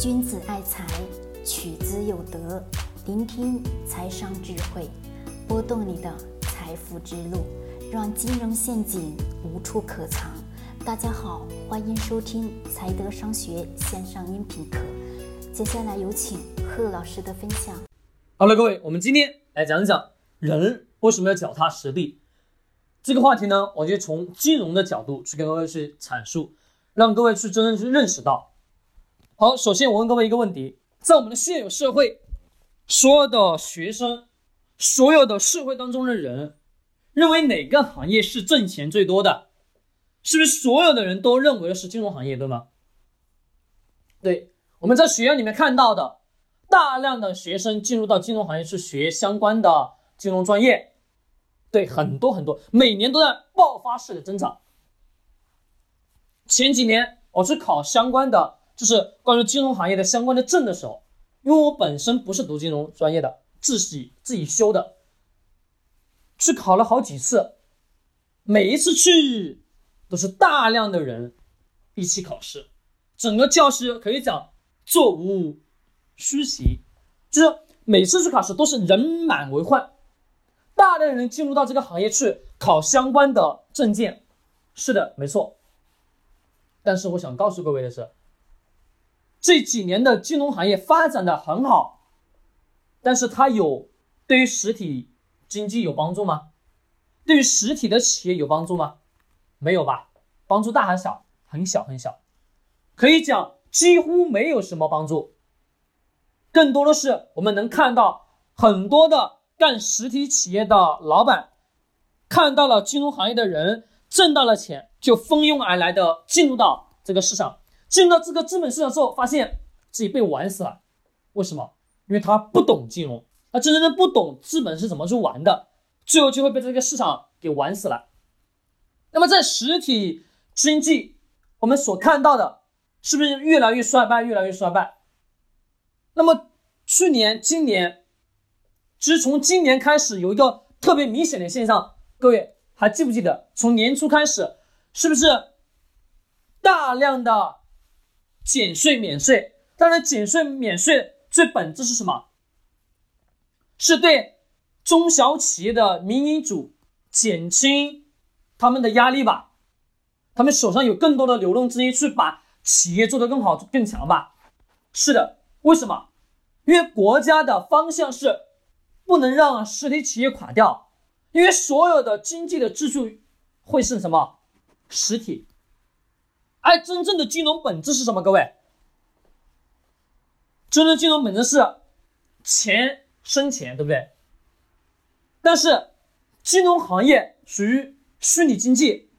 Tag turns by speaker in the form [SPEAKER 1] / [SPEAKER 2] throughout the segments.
[SPEAKER 1] 君子爱财，取之有德。聆听财商智慧，拨动你的财富之路，让金融陷阱无处可藏。大家好，欢迎收听财德商学线上音频课。接下来有请贺老师的分享。
[SPEAKER 2] 好了，各位，我们今天来讲一讲人为什么要脚踏实地这个话题呢？我就从金融的角度去跟各位去阐述，让各位去真正去认识到。好，首先我问各位一个问题：在我们的现有社会，所有的学生，所有的社会当中的人，认为哪个行业是挣钱最多的？是不是所有的人都认为是金融行业，对吗？对，我们在学校里面看到的，大量的学生进入到金融行业去学相关的金融专业，对，很多很多，每年都在爆发式的增长。前几年我去考相关的。就是关于金融行业的相关的证的时候，因为我本身不是读金融专业的，自己自己修的，去考了好几次，每一次去都是大量的人一起考试，整个教室可以讲座无虚席，就是每次去考试都是人满为患，大量的人进入到这个行业去考相关的证件，是的，没错。但是我想告诉各位的是。这几年的金融行业发展的很好，但是它有对于实体经济有帮助吗？对于实体的企业有帮助吗？没有吧？帮助大还是小？很小很小，可以讲几乎没有什么帮助。更多的是我们能看到很多的干实体企业的老板，看到了金融行业的人挣到了钱，就蜂拥而来的进入到这个市场。进入到这个资本市场之后，发现自己被玩死了。为什么？因为他不懂金融，他真正的不懂资本是怎么去玩的，最后就会被这个市场给玩死了。那么在实体经济，我们所看到的是不是越来越衰败，越来越衰败？那么去年、今年，其实从今年开始有一个特别明显的现象，各位还记不记得？从年初开始，是不是大量的？减税免税，当然减税免税最本质是什么？是对中小企业的民营主减轻他们的压力吧？他们手上有更多的流动资金去把企业做得更好更强吧？是的，为什么？因为国家的方向是不能让实体企业垮掉，因为所有的经济的支柱会是什么？实体。而真正的金融本质是什么？各位，真正金融本质是钱生钱，对不对？但是金融行业属于虚拟经济，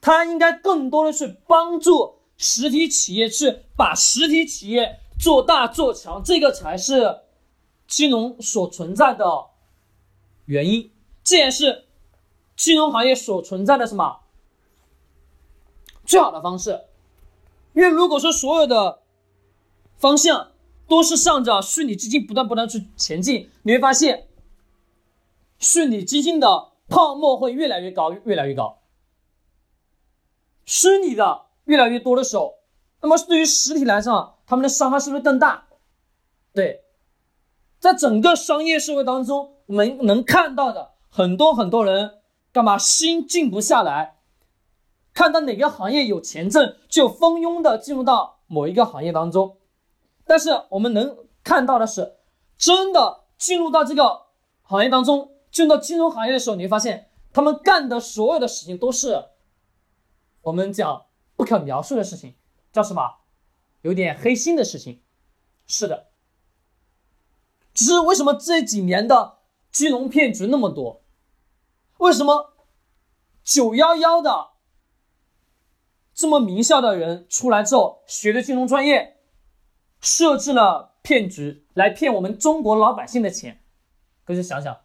[SPEAKER 2] 它应该更多的是帮助实体企业去把实体企业做大做强，这个才是金融所存在的原因，这也是金融行业所存在的什么？最好的方式，因为如果说所有的方向都是向着虚拟基金不断不断去前进，你会发现虚拟基金的泡沫会越来越高，越来越高。虚拟的越来越多的时候，那么对于实体来讲，他们的伤害是不是更大？对，在整个商业社会当中，我们能看到的很多很多人干嘛心静不下来？看到哪个行业有钱挣，就蜂拥的进入到某一个行业当中。但是我们能看到的是，真的进入到这个行业当中，进入到金融行业的时候，你会发现他们干的所有的事情都是我们讲不可描述的事情，叫什么？有点黑心的事情。是的，只是为什么这几年的金融骗局那么多？为什么九幺幺的？这么名校的人出来之后，学的金融专业，设置了骗局来骗我们中国老百姓的钱，各位想想，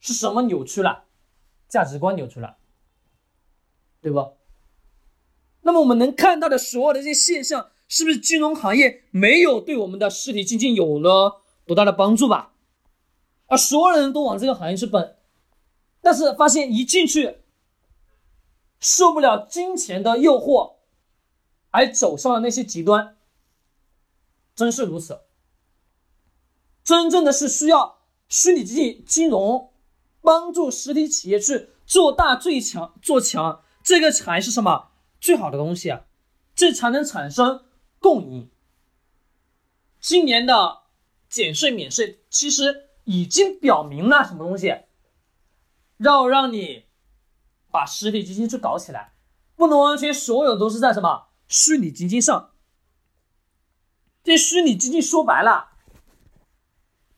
[SPEAKER 2] 是什么扭曲了？价值观扭曲了，对不？那么我们能看到的所有的这些现象，是不是金融行业没有对我们的实体经济有了多大的帮助吧？而所有人都往这个行业去奔，但是发现一进去。受不了金钱的诱惑，而走上了那些极端。真是如此。真正的是需要虚拟经济金融帮助实体企业去做大、最强、做强，这个才是什么最好的东西啊？这才能产生共赢。今年的减税免税其实已经表明了什么东西？要让你把实体经济去搞起来，不能完全所有都是在什么虚拟经济上。这虚拟经济说白了，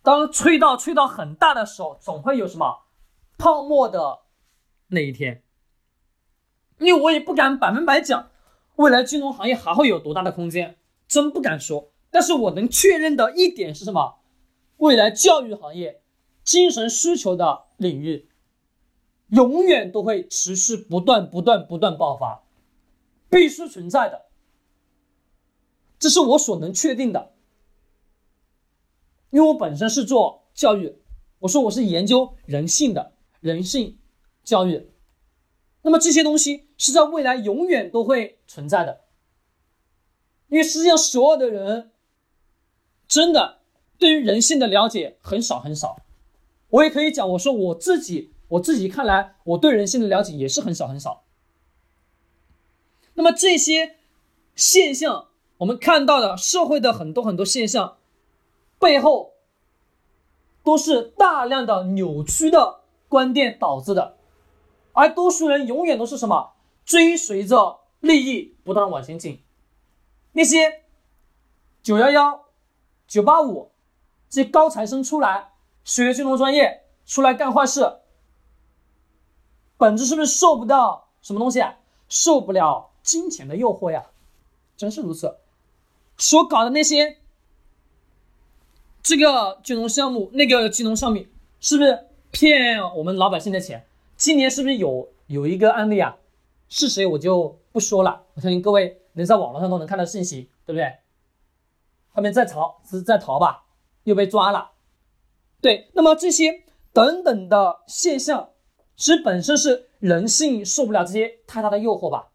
[SPEAKER 2] 当吹到吹到很大的时候，总会有什么泡沫的那一天。因为我也不敢百分百讲未来金融行业还会有多大的空间，真不敢说。但是我能确认的一点是什么？未来教育行业、精神需求的领域，永远都会持续不断、不断、不断爆发，必须存在的。这是我所能确定的，因为我本身是做教育，我说我是研究人性的，人性教育，那么这些东西是在未来永远都会存在的，因为实际上所有的人真的对于人性的了解很少很少，我也可以讲，我说我自己，我自己看来，我对人性的了解也是很少很少，那么这些现象。我们看到的社会的很多很多现象，背后都是大量的扭曲的观点导致的，而多数人永远都是什么追随着利益不断往前进。那些九幺幺、九八五这些高材生出来学金融专业出来干坏事，本质是不是受不到什么东西啊？受不了金钱的诱惑呀？真是如此。所搞的那些这个金融项目，那个金融商品，是不是骗我们老百姓的钱？今年是不是有有一个案例啊？是谁我就不说了，我相信各位能在网络上都能看到信息，对不对？后面在逃是在逃吧，又被抓了。对，那么这些等等的现象，其实本身是人性受不了这些太大的诱惑吧。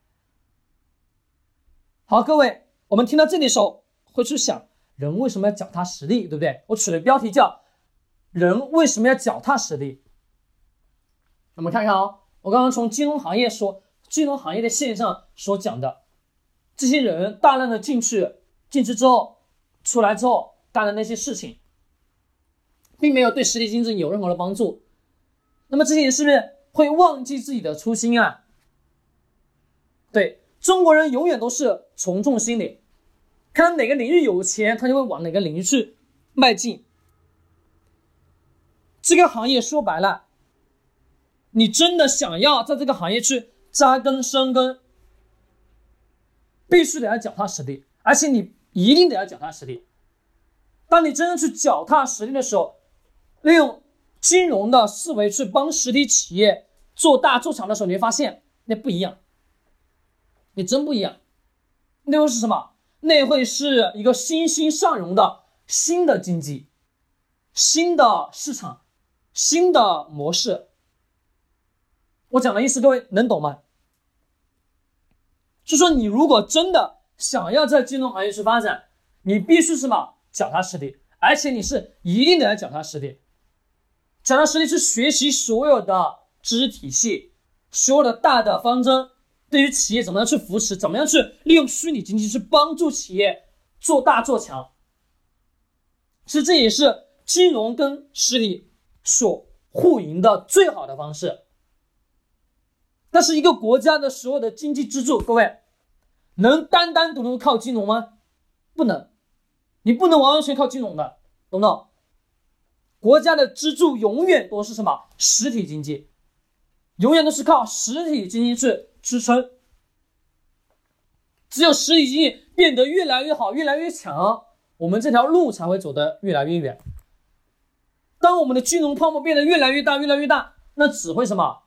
[SPEAKER 2] 好，各位。我们听到这里时候，会去想人为什么要脚踏实地，对不对？我取的标题叫“人为什么要脚踏实地”。我们看看啊，我刚刚从金融行业说，金融行业的现象所讲的，这些人大量的进去，进去之后，出来之后干的那些事情，并没有对实体经济有任何的帮助。那么这些人是不是会忘记自己的初心啊？对中国人永远都是从众心理。看哪个领域有钱，他就会往哪个领域去迈进。这个行业说白了，你真的想要在这个行业去扎根生根，必须得要脚踏实地，而且你一定得要脚踏实地。当你真正去脚踏实地的时候，利用金融的思维去帮实体企业做大做强的时候，你会发现那不一样，你真不一样。那会是什么？那会是一个欣欣向荣的新的经济、新的市场、新的模式。我讲的意思，各位能懂吗？就说你如果真的想要在金融行业去发展，你必须什么脚踏实地，而且你是一定得要脚踏实地。脚踏实地去学习所有的知识体系，所有的大的方针。对于企业怎么样去扶持，怎么样去利用虚拟经济去帮助企业做大做强，其实这也是金融跟实体所互赢的最好的方式。但是一个国家的所有的经济支柱，各位能单单独独靠金融吗？不能，你不能完完全全靠金融的，懂不懂？国家的支柱永远都是什么？实体经济，永远都是靠实体经济去。支撑，只有实体经济变得越来越好、越来越强，我们这条路才会走得越来越远。当我们的金融泡沫变得越来越大、越来越大，那只会什么？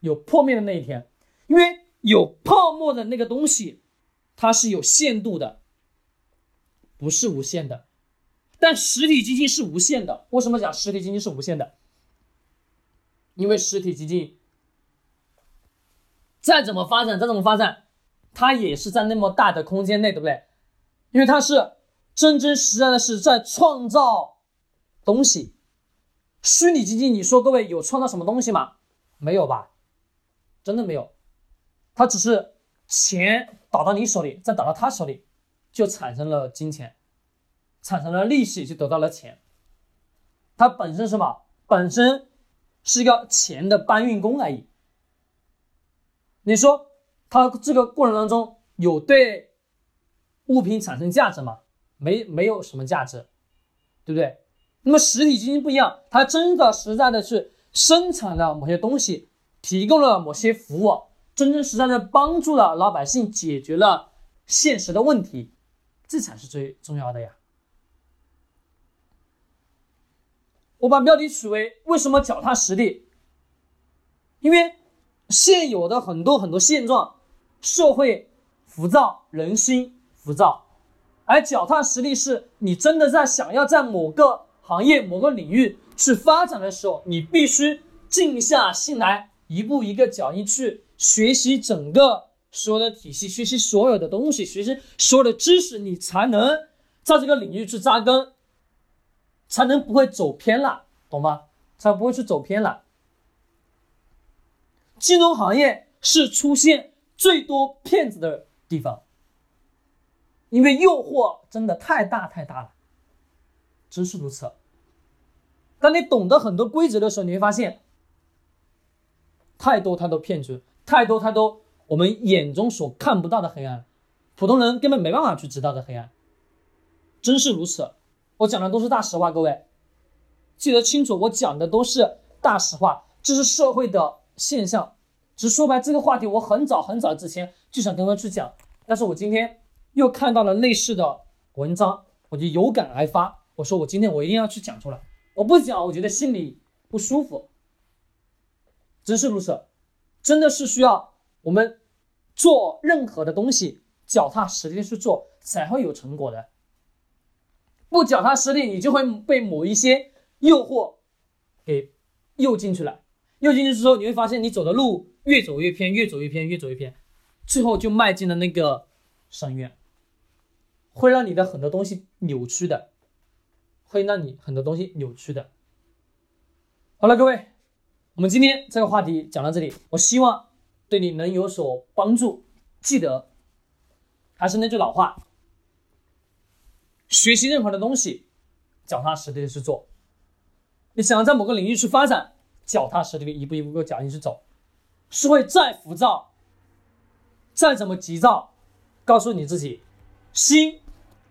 [SPEAKER 2] 有破灭的那一天，因为有泡沫的那个东西，它是有限度的，不是无限的。但实体经济是无限的。为什么讲实体经济是无限的？因为实体经济。再怎么发展，再怎么发展，它也是在那么大的空间内，对不对？因为它是真真实在的是在创造东西。虚拟经济，你说各位有创造什么东西吗？没有吧？真的没有。它只是钱打到你手里，再打到他手里，就产生了金钱，产生了利息，就得到了钱。它本身什么？本身是一个钱的搬运工而已。你说它这个过程当中有对物品产生价值吗？没，没有什么价值，对不对？那么实体经济不一样，它真的实在的是生产了某些东西，提供了某些服务，真真实在的帮助了老百姓解决了现实的问题，这才是最重要的呀。我把标题取为“为什么脚踏实地”，因为现有的很多很多现状，社会浮躁，人心浮躁，而脚踏实地是你真的在想要在某个行业、某个领域去发展的时候，你必须静下心来，一步一个脚印去学习整个所有的体系，学习所有的东西，学习所有的知识，你才能在这个领域去扎根。才能不会走偏了，懂吗？才不会去走偏了。金融行业是出现最多骗子的地方，因为诱惑真的太大太大了，真是如此。当你懂得很多规则的时候，你会发现，太多太多骗局，太多太多我们眼中所看不到的黑暗，普通人根本没办法去知道的黑暗，真是如此。我讲的都是大实话，各位记得清楚，我讲的都是大实话，这是社会的现象。只是说白，这个话题我很早很早之前就想跟他去讲，但是我今天又看到了类似的文章，我就有感而发。我说我今天我一定要去讲出来，我不讲，我觉得心里不舒服。真是如此，真的是需要我们做任何的东西，脚踏实地去做，才会有成果的。不脚踏实地，你就会被某一些诱惑给诱进去了。诱进去之后，你会发现你走的路越走越偏，越走越偏，越走越偏，最后就迈进了那个深渊，会让你的很多东西扭曲的，会让你很多东西扭曲的。好了，各位，我们今天这个话题讲到这里，我希望对你能有所帮助。记得，还是那句老话。学习任何的东西，脚踏实地的去做。你想要在某个领域去发展，脚踏实地的一步一步个脚印去走。社会再浮躁，再怎么急躁，告诉你自己，心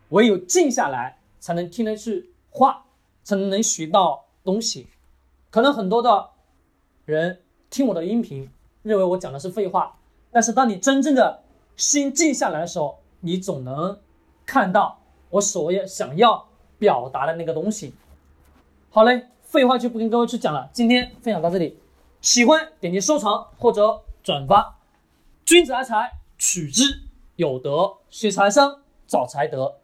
[SPEAKER 2] 唯有静下来，才能听得去话，才能能学到东西。可能很多的人听我的音频，认为我讲的是废话，但是当你真正的心静下来的时候，你总能看到。我所要想要表达的那个东西，好嘞，废话就不跟各位去讲了。今天分享到这里，喜欢点击收藏或者转发。君子爱财，取之有德；学财商，找财德。